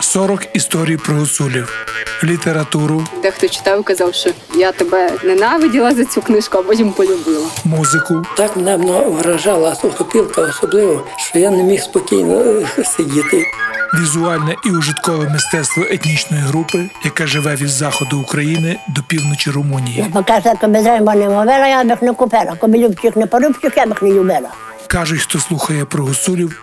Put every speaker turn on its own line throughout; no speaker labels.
40 історій про гуцулів, літературу,
Дехто читав казав, що я тебе ненавиділа за цю книжку, а потім полюбила.
музику,
Так мене вражала сухопілка особливо, що я не міг спокійно е, сидіти.
візуальне і ужиткове мистецтво етнічної групи, яка живе від заходу України до півночі Румунії.
Бо каже, коли займа не мовила, я б їх не купила. Коли любчих не порубчих, я б їх не любила.
Кажуть, хто слухає про гуцулів,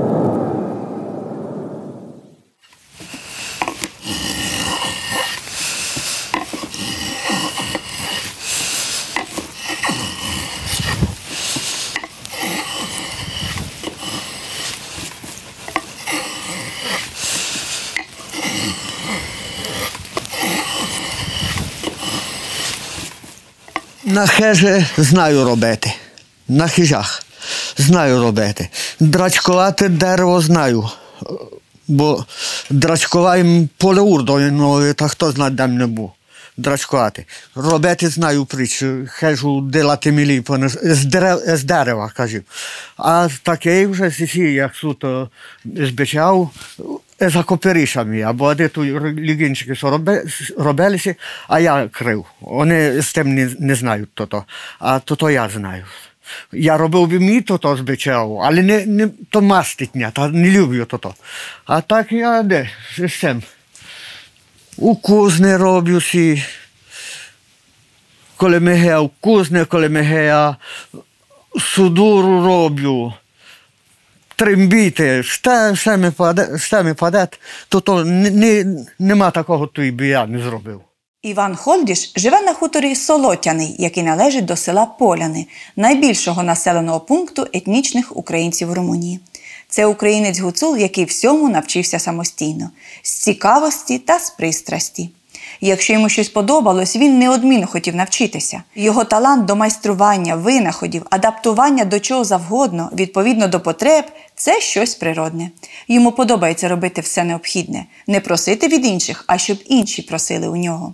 На хеже знаю робити. На хижах знаю робити. Драчкувати дерево знаю. Бо драчкуваємо поле урдою, та хто знає, де не був. Драчкувати. Робити знаю притч, хежу дилати мілі з, дерев, з дерева, кажу. А таке вже сісі, як суто збичав, за коперішами, або де тут лігінчики робилися, а я крив. Вони з тим не, не знають то-то, а то-то я знаю. Я робив би мій то-то збичав, але не, не то мастить мене, та не люблю то-то. А так я де з цим. Укузне роблю сі. Коли ми гея укузне, коли роблю трембіти, що, що, ми паде, що ми то, не, нема такого, то і би я не зробив.
Іван Хольдіш живе на хуторі Солотяний, який належить до села Поляни, найбільшого населеного пункту етнічних українців Румунії. Це українець гуцул, який всьому навчився самостійно, з цікавості та з пристрасті. Якщо йому щось подобалось, він неодмінно хотів навчитися. Його талант до майстрування, винаходів, адаптування до чого завгодно, відповідно до потреб це щось природне. Йому подобається робити все необхідне, не просити від інших, а щоб інші просили у нього.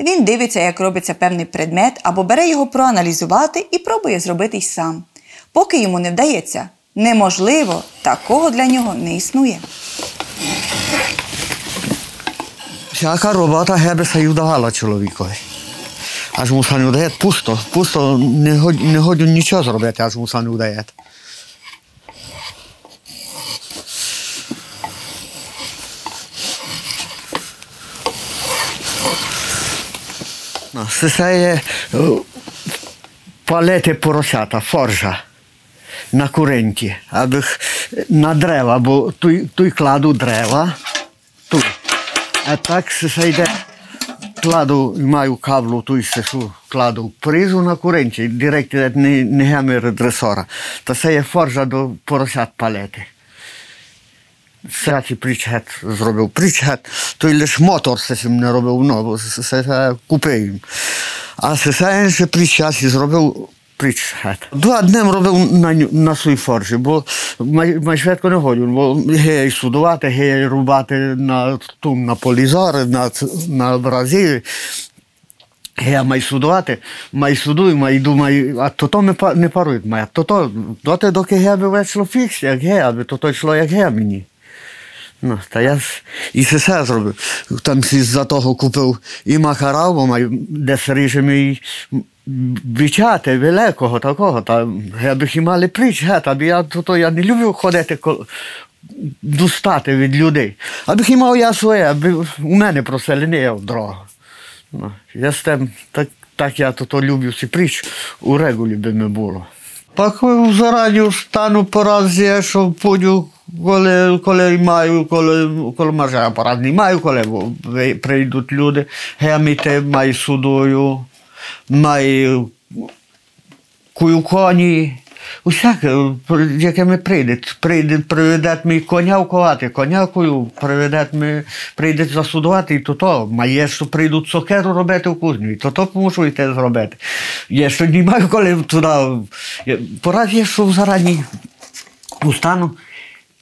Він дивиться, як робиться певний предмет, або бере його проаналізувати і пробує зробити й сам. Поки йому не вдається, неможливо, такого для нього не існує.
Всяка робота гебе се вдавала чоловікові. Аж му се не вдає пусто, пусто не, год, не годю нічого зробити, аж му се не вдає. Це є е, палети поросята, форжа на куренті, аби на дерева, бо тут, тут кладу дерева, тут. А так се йде, кладу, маю каблу, тут сешу, кладу призу на куренті, директ не, не гемер дресора. Та це є форжа до поросят палети. Всякий причет зробив. Причет, той лише мотор сим не робив, ну, бо купив. А се се інше причет зробив причет. Два днем робив на, на свій форжі, бо май, май швидко не ходив, бо гея судувати, гея рубати на, ту, на полізори, на, на бразі. Я маю судувати, маю судую, маю думаю, а то то не, не парують має. То то, доти, доки я би вийшло фікс, як гея, аби то то йшло як гея мені. Ну, та я і все зробив. Там всі за того купив і макарав, бо маю десь ріжемо і вічати великого такого. Та я б і мали прич, гет, аби я то, то я не люблю ходити кол- достати від людей. Аби мав я своє, аби у мене просили не я в дорогу. Ну, я з тим, так, так я то, то люблю си прич, у регулі би не було. Так зарані встану по разі, що подю, коли, коли маю, коли, коли може апарат не маю, коли прийдуть люди, геміти, маю судою, маю кую коні, Усяке, яке ми прийде. Прийде, приведе мій коня вковати, конякою, приведе ми, прийде засудувати, і то то. Має, що прийдуть сокеру робити в кузню, і то то мушу йти зробити. Я що не маю коли туди. Пораз є, що зарані устану,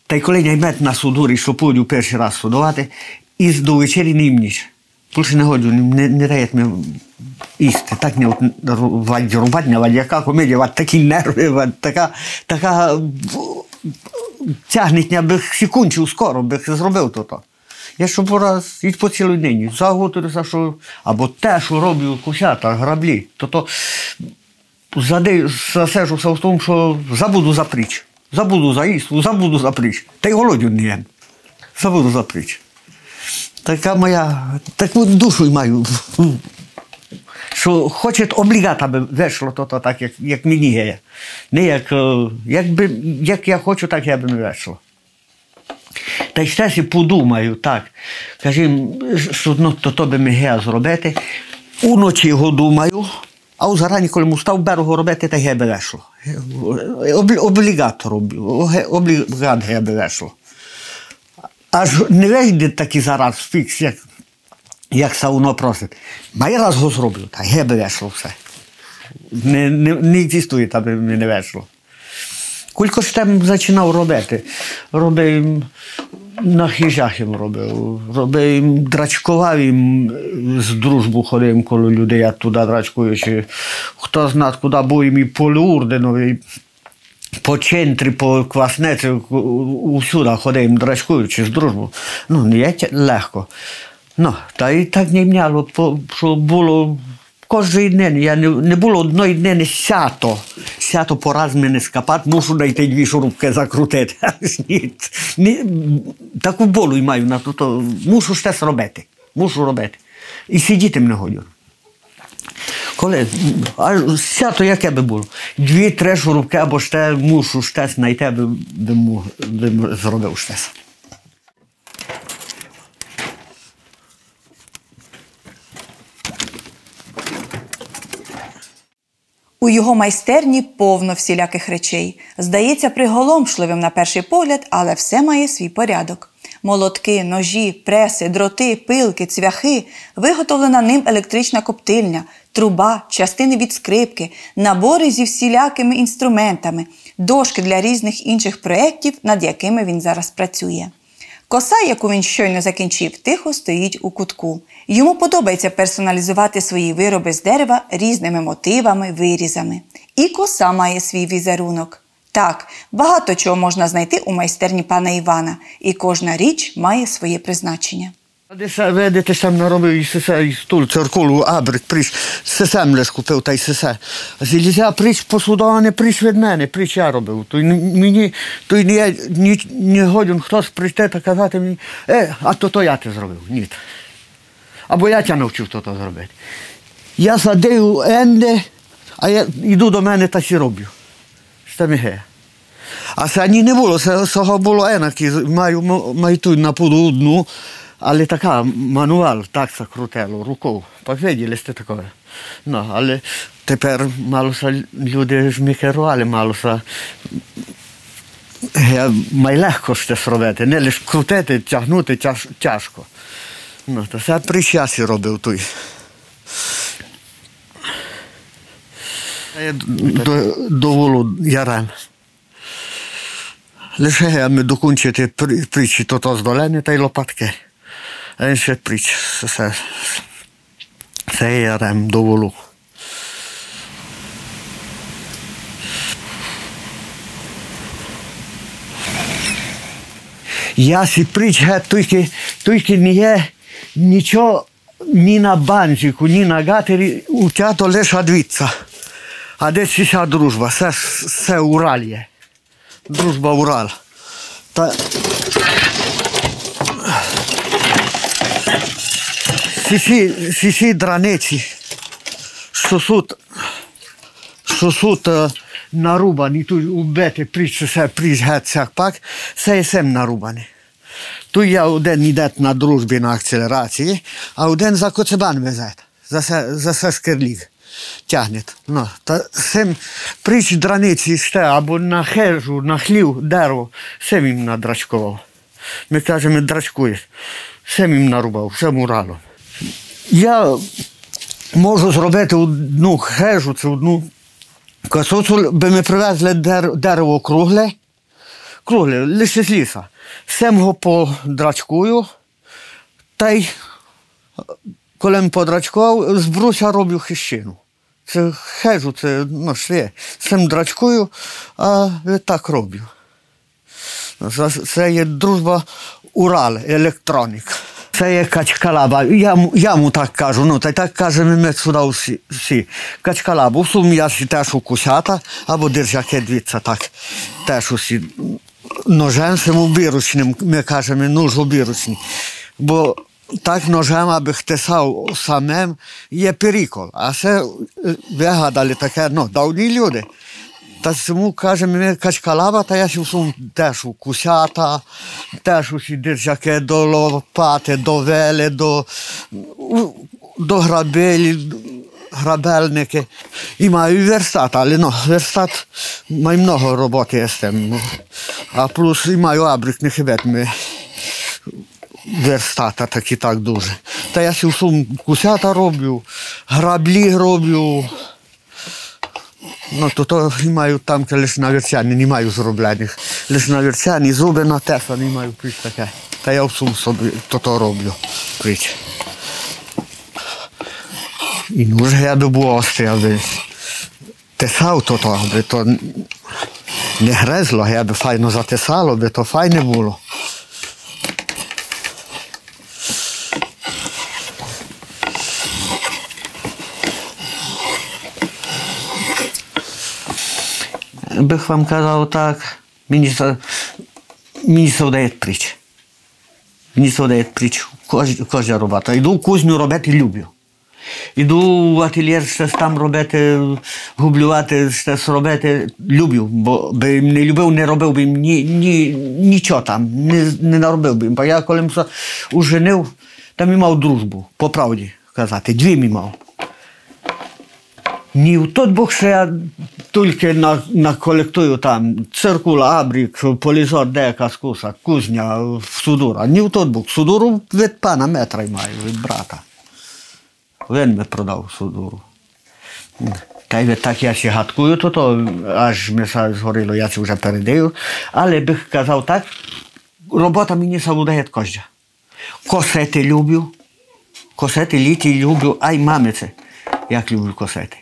та й коли не ймет на судурі, що пойду перший раз судувати, і до вечері не їм ніч. Не годжу, не, не дають мені їсти. Так не от рубать, рубать, не яка комедія, от такі нерви, от така, така тягнетня, би кончив скоро, би зробив то. то. Я що пораз і по цілій дні заготуюся, що або те, що роблю кусята, граблі, то то засежуся в тому, що забуду за притч. Забуду за їсти, забуду за притч. Та й голодю не єм. Забуду за притч. Така моя, таку душу маю. Що хоче облігат, аби вийшло то, то так, як, як мені є. Не як, е, як, як я хочу, так я би не вийшло. Та й си подумаю, так. Що ну, то, то би гея зробити. Уночі його думаю, а у зарані, коли му став берегу робити, та ге би вийшло. Облі- Облігат роблю, ге- облігат би вийшло. Аж не вийде такий зараз фікс, як, як сауно просить. Ма я раз го зроблю, та ге би вийшло все. Не, не, не екзистує, аби мені не вийшло. Кілько ж там починав робити. Робив на хижах їм робив. Робив, драчкував їм з дружбу ходив коло людей, я туди драчкуючи. Хто знає, куди був їм і поліурденовий, по центрі, по кваснеці, усюди ходив, драчкуючи з дружбу. Ну, не легко. Ну, та і так не міняло, по- що було кожної днини. Я не, не було одної днини сято. Сято пораз мене скапати, мушу знайти дві шурупки закрутити. Таку болу маю на то мушу щось робити. Мушу робити. І сидіти не годю. Коли, а сято яке би було? Дві-три шурупки або ще мушу щось знайти, аби, би, му- би зробив щось.
У його майстерні повно всіляких речей. Здається, приголомшливим на перший погляд, але все має свій порядок. Молотки, ножі, преси, дроти, пилки, цвяхи, виготовлена ним електрична коптильня, труба, частини від скрипки, набори зі всілякими інструментами, дошки для різних інших проєктів, над якими він зараз працює. Коса, яку він щойно закінчив, тихо стоїть у кутку. Йому подобається персоналізувати свої вироби з дерева різними мотивами, вирізами. І коса має свій візерунок. Так, багато чого можна знайти у майстерні пана Івана, і кожна річ має своє призначення.
Десь, видите, сам наробив і сесе, і стул, циркулу, абрик, приш, сесем лиш купив, та й сесе. Зілізя приш посудований, приш від мене, приш я робив. То й мені, то й не, ні, не годен хтось прийти та казати мені, е, а то то я те зробив. Ні. Або я тебе навчив то, то зробити. Я садив енде, а я йду до мене та сі роблю. Що ми ге. А це ні не було, це було енакі, маю, тут на поду одну, але така мануал, так це крутило, рукою. Так виділи сте таке. Ну, але тепер мало люди ж ми керували, мало я май легко щось робити, не лише крутити, тягнути тяж, тяжко. Ну, то це при часі робив той. Я до, до волу ярем. Лише ми докінчити при- притчі, то то здолене та й лопатки. en še prič, se, se je rem dovolil. Ja si prič, tujki, tujki nije ničo, ni na bančiku, ni na gateri, u teatro leša dvica. A gdje si družba, se, se Ural je. Družba Ural. Ta, Сісі, сісі драниці, що суд, що суд е, нарубані, тут убити, пріч, все, пріч, геть, пак, це є сем нарубаний. Тут я один йде на дружбі на акцелерації, а один за коцебан везе, за, за сескерліг. тягне. Ну, та сим прич драниці ще або на хежу, на хлів, дерево, все він надрачкував. Ми кажемо, драчкуєш. Все їм нарубав, все мурало. Я можу зробити одну хежу, це одну косоцу, би ми привезли дерево кругле, кругле, лише з ліса. Сем його подрачкую, та й коли подрачкував, з бруся роблю хищину. Це хежу, це ну, шве. Сам драчкую, а так роблю. Це- є дружба Урал, електронік. Це є качкалаба. Я, му- я йому так кажу, ну та й так кажемо ми сюди всі. всі. Качкалабу, в сумі я си теж у кусята, або держаке дивіться так, теж усі ножем сим обіручним, ми кажемо, нож обіручний. Бо так ножем, аби хтесав самим, є перікол. А це вигадали таке, ну, давні люди. Та цьому каже, ми качкалава, та я сум теж у кусята, теж усі держаки до лопати, до вели, до, до грабелі, грабельники. І маю верстат, але ну, верстат маю много роботи з тим. А плюс і маю абрик, не хибет ми верстата такі так дуже. Та я сум кусята роблю, граблі роблю. Ну, то то маю там лише на верцяні, не маю зроблених. Верцяні, зуби на теса не маю прич таке. Та я в сум собі то то роблю. Прич. І ну ж я добу острий, аби тесав то то, аби то не грезло, я би файно затесало, аби то файне було. Kazał tak, mені са- мені се вдає притч. Мені се вдає притч. Кожна робота. Йду кузню робити люблю. Іду в ательєр щось там робити, гублювати, щось робити, люблю, бо би не любив, не робив би ні, ні, нічого там, не, не наробив би. Бо я коли уженив, там і мав дружбу, по правді казати, дві мі мав. Ні, в тот Бог, що я тільки на, наколектую там циркула, абрік, полізор, дека, скуса, кузня, судура. Ні в тот Бог. Судуру від пана метра й маю, від брата. Він ми продав судуру. Та й так я ще гадкую, то, то аж ми се згоріло, я це вже передаю. Але бих казав так, робота мені завудає кожна. Косети люблю, косети літі люблю, ай мамице, як люблю косети.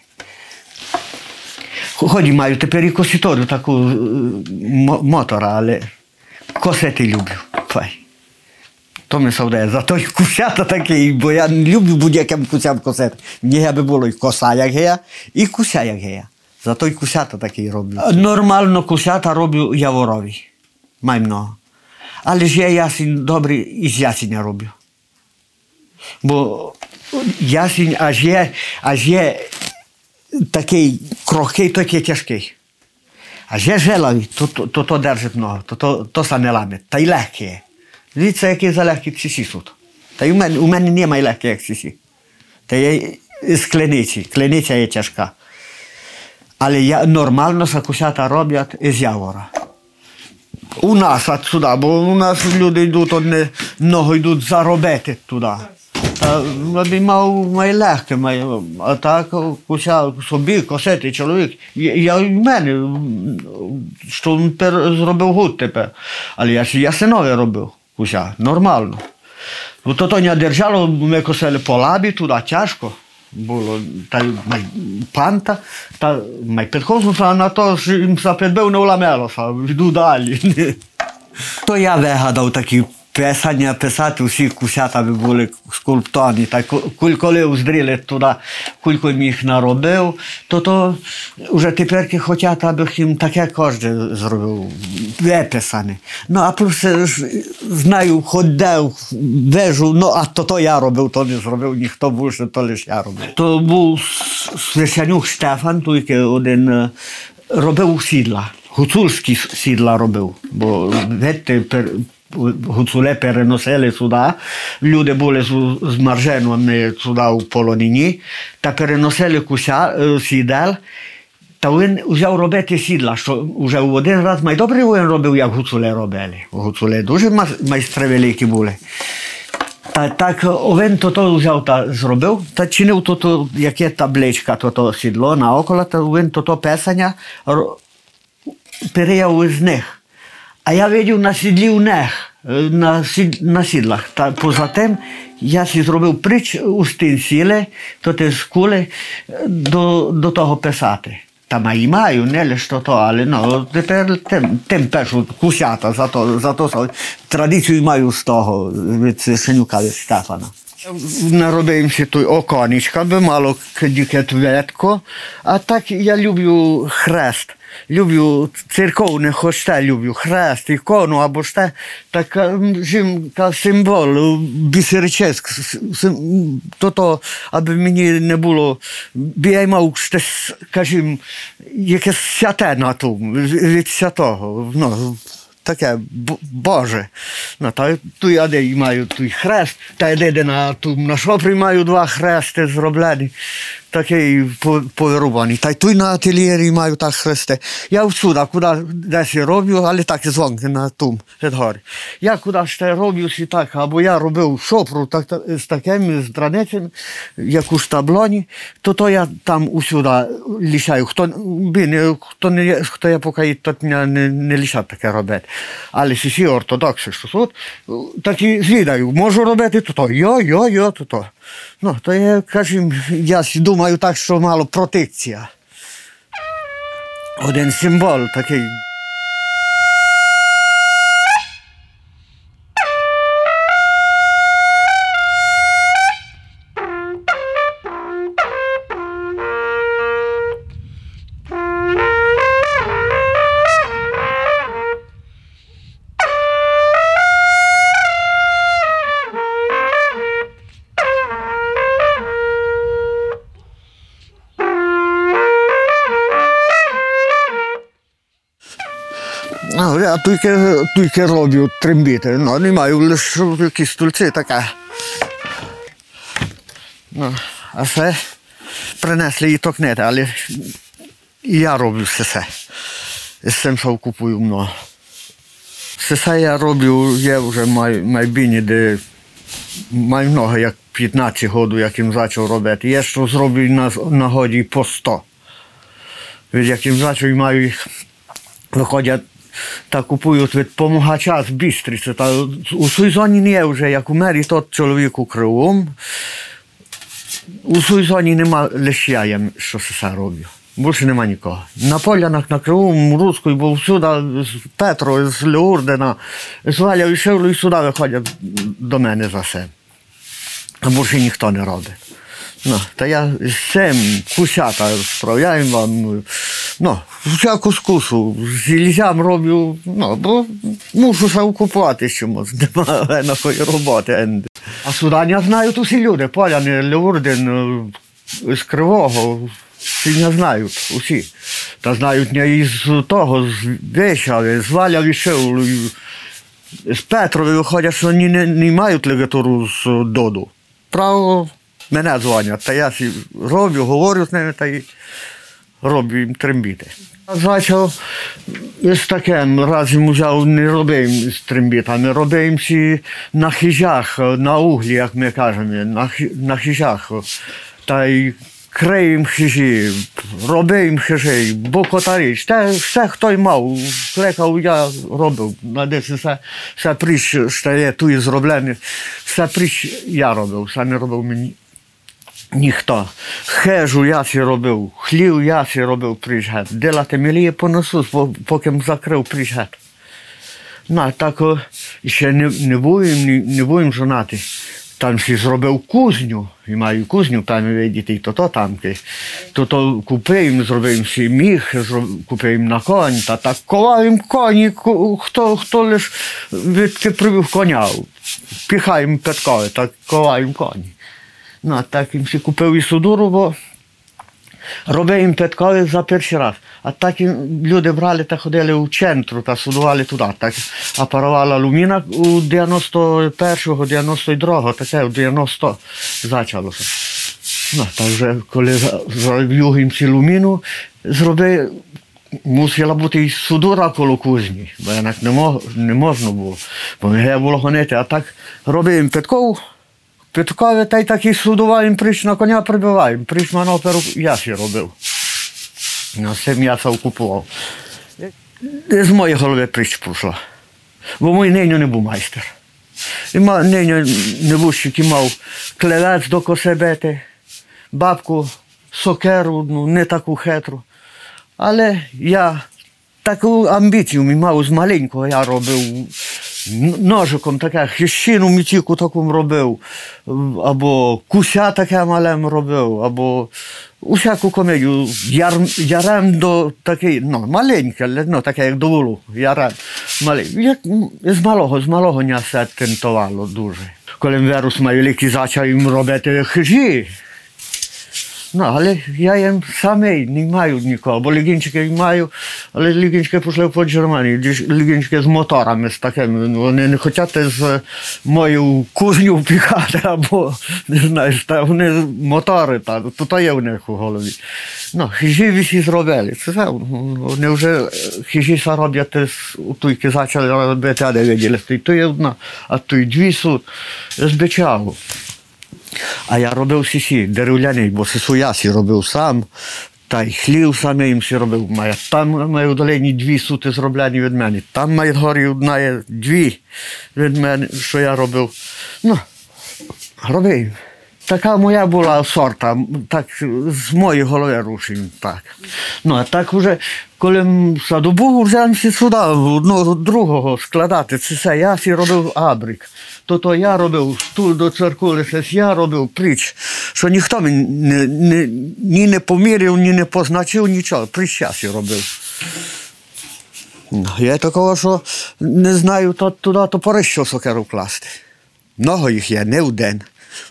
Ході маю тепер і коситору таку е, мотора, але косети люблю. Фай. То ми совдає. Зато й кусята такі, бо я не люблю будь-яким кусям косети. Мені би було і коса, як гея, і куся, як гея. Зато й кусята такі роблю. Нормально кусята роблю яворові. Май много. Але ж я ясінь добрий і з ясеня роблю. Бо ясінь аж є, аж є такий крохкий, такий тяжкий. А же желаві, то, то, то, то держить много, то, то, то са не ламить, та й легкі. Дивіться, які за легкі ксісі тут. Та й у мене, у мене немає легкі, як ксісі. Та є з клениці, клениця є тяжка. Але я, нормально сакусята роблять із явора. У нас сюди, бо у нас люди йдуть, одне много йдуть заробити туди. Аби мав а так куся собі косити чоловік. Я, в мене, що він зробив гуд тепер. Але я, я синові робив куся, нормально. То то не держало, ми косили по лабі туди, тяжко було. Та май панта, та май підходився на то, що їм підбив не вламелося, йду далі. То я вигадав такі писання писати, всі кусята би були скульптурні. Та ку- куль коли уздріли туди, кулько їх наробив, то то вже тепер хочуть, аби їм таке кожне зробив, виписане. Ну, а ж, знаю, ходив, вижу, ну, а то то я робив, то не зробив ніхто більше, то лише я робив. То був Священюк Штефан, тільки один е, робив сідла. Гуцульські сідла робив, бо пер- гуцуле переносили сюди. Люди були з, з Марженами сюди у полонині, та переносили куся, е, сідел. Та він взяв робити сідла, що вже в один раз майдобре він робив, як гуцуле робили. Гуцуле дуже майстри великі були. Та так він то, то взяв та зробив, та чинив то, то яке табличка, то, то сідло наоколо, та він то, то писання переяв із них. А я видів на сідлі у них, е, на, сід, на сідлах. Та поза тим я си зробив притч у стін сіли, то ти з кули е, до, до того писати. Та маю, маю, не лише то, то, але ну, тепер тим, тим пишу кусята, за то, за то традицію маю з того, від Синюка від Стефана. Наробив си той оконечка, би мало квітко, а так я люблю хрест. Люблю церковне хоч те люблю, хрест, ікону або ж те, така жінка символ, бісерчеsk, то то, аби мені не було, би я мав скажімо, якесь святе на тому, від святого, ну, таке Боже. Ну, та, ту я де маю той хрест, та й де на, ту, на шопрі маю два хрести зроблені, такий по- повирубаний. Та й тут на ательєрі маю хрести. Я всюди, десь роблю, але так і дзвонки на тум, гори. Я куди роблю або я робив шопру з таким, драницем, як у штаблоні, то я там усюди лишаю. Хто, я поки то не, лишав таке робити. Але всі ортодокси, що тут, так і звідаю, можу робити то то, йо, то. Ну, то я, кажу, я думаю так, що мало протекція. Один символ такий. Тільки, тільки роблю трембіти. Ну, не маю лише якісь стульці таке. Ну, а все принесли і токнети, але і я роблю все це. З цим, що купую много. Все це я роблю, є вже май, майбіні, де маю много, як 15 років, як їм почав робити. Є, що зроблю на, на годі по 100. Від як їм почав маю їх виходять та купують від помагача з Бістриці. Та у сезоні не є вже, як у мері, тот чоловік у кривому. У сезоні нема лише я, що все роблю. Більше нема нікого. На полянах, на кривому, Руською, бо всюди з Петро, з Леурдена, з Валя і Шевлю, і сюди виходять до мене за все. А більше ніхто не робить. Ну, та я з цим кусята справляю вам. Ну, всяку скусу. З роблю, ну, бо мушу ще окупувати чомусь. Немає такої роботи. А судання знають усі люди. Поляни, Леурден, е, з Кривого. Не знають, усі. Та знають не із того, з Вещави, з Валя Вішевлю, з Петрові виходять, що вони не, не мають лігатуру з Доду. Право, мене дзвонять, та я роблю, говорю з ними та й їм трембіти. Почав з таким разом взяв, не робив з трембітами, робив всі на хижах, на углі, як ми кажемо, на, на хижах. Та й криєм хижі, робив хижі, бокотарі, те, все, хто й мав, клекав, я робив. На десь все, все пріч, що є тут і зроблене, все пріч я робив, все не робив мені. Ніхто. Хежу я сі робив, хлів я сі робив прижгет. Делати міліє по- поки м закрив прижгет. Ну, а так ще не, не будем, не, будем жонати. Там ще зробив кузню, і маю кузню, там видіти, то то там. ки. То то купив, зробив ще міг, купив на конь, та так коваємо коні, хто, хто лиш відки привів коня, піхаємо п'яткове, так коваємо коні. Ну, а так їм ще купив і судуру, бо Робив їм Петкові за перший раз. А так і люди брали та ходили у центру та судували туди. Так, а парувала Луміна у 91-го, 92-го, таке у 90 почалося. Ну, так вже коли зробив їм цю луміну, зробив, мусила бути і судура коло кузні, бо інак не, можна було. Бо не було гонити. А так робив їм Петкову, Петкові та й так і судував прич на коня прибивав. Прич на оперу я ще робив. На все м'ясо купував. З моєї голови прич пішла. Бо мій нині не був майстер. І ма, нині небущик і мав клевець до косебети, бабку, сокеру, ну, не таку хетру. Але я таку амбіцію мав з маленького, я робив ножиком таке, хищину мітіку таку робив, або куся таке малем робив, або усяку комедію. Яр, ярем до такий, ну, маленьке, але, ну, таке, як до вулу, ярем. Малий. Як, з малого, з малого не все тентувало дуже. Коли вирус великий почав їм робити хижі, Ну, але я їм самий не маю нікого, бо лігінчики маю, але лігінчики пішли по Германії, діж- лігінчики з моторами, з Вони не хочуть з мою кузню впіхати, або та вони мотори, та, то, то є в них у голові. Ну, хижі всі зробили. Це все, вони вже хижі са роблять з туйки почали робити, а де виділи, то є одна, а то А я робив сісі, дерев'яний, бо сису я сі робив сам, та й хлів сам я їм сі робив. Має, там має в долині дві сути зроблені від мене. Там має горі одна є дві від мене, що я робив. Ну, робив. Така моя була сорта, так з моєї голови рушень. Так. Ну, а так вже, коли м, садобу взяв сюди, одного другого складати, це все, я сі робив абрик. То то я робив, тут до церкви це я робив притч, що ніхто мені не, не, ні не поміряв, ні не позначив, нічого. Притч я сі робив. Ну, Я такого, що не знаю, то туди топори, що сокеру класти. Много їх є, не в день.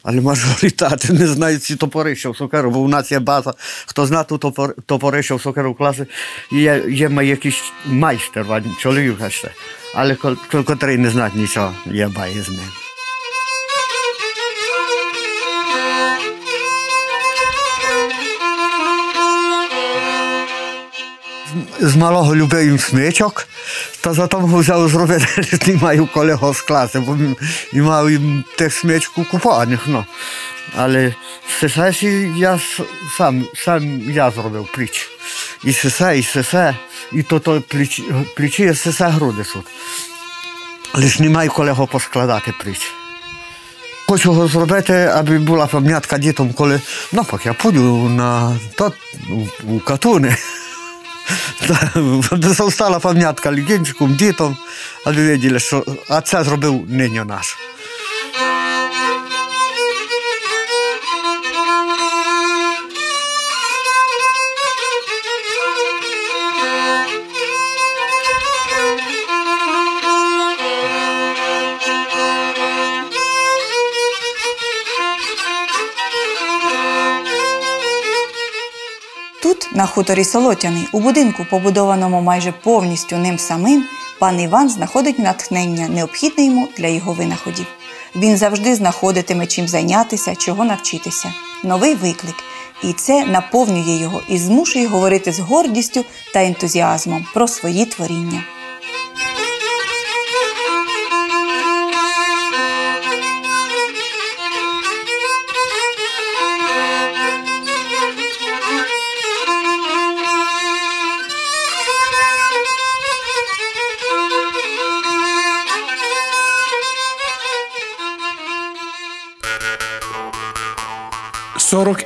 Але мажоритати не знають ці топори, що в сокеру, бо у нас є база. Хто знає ту топор, топори, в сокеру класи, є, є якийсь майстер, чоловік ще. Але ко- ко- котрий не знає нічого, є бає з ним. З малого любив смичок, та за того взяв зробити, не маю колего з класи, бо і мав їм тих смичку купованих. Ну. Але сесесі я сам, сам я зробив пліч. І сесе, і сесе, і то, то пліч, плічі, і сесе груди. Лиш не маю колего поскладати пліч. Хочу його зробити, аби була пам'ятка дітям, коли ну, я піду на то, у катуни. Та, Zostaла пам'ятка легенчиком, дітям, аби виділи, що а це зробив нині наш.
На хуторі Солотяний, у будинку, побудованому майже повністю ним самим, пан Іван знаходить натхнення, необхідне йому для його винаходів. Він завжди знаходитиме чим зайнятися, чого навчитися. Новий виклик. І це наповнює його і змушує говорити з гордістю та ентузіазмом про свої творіння.
–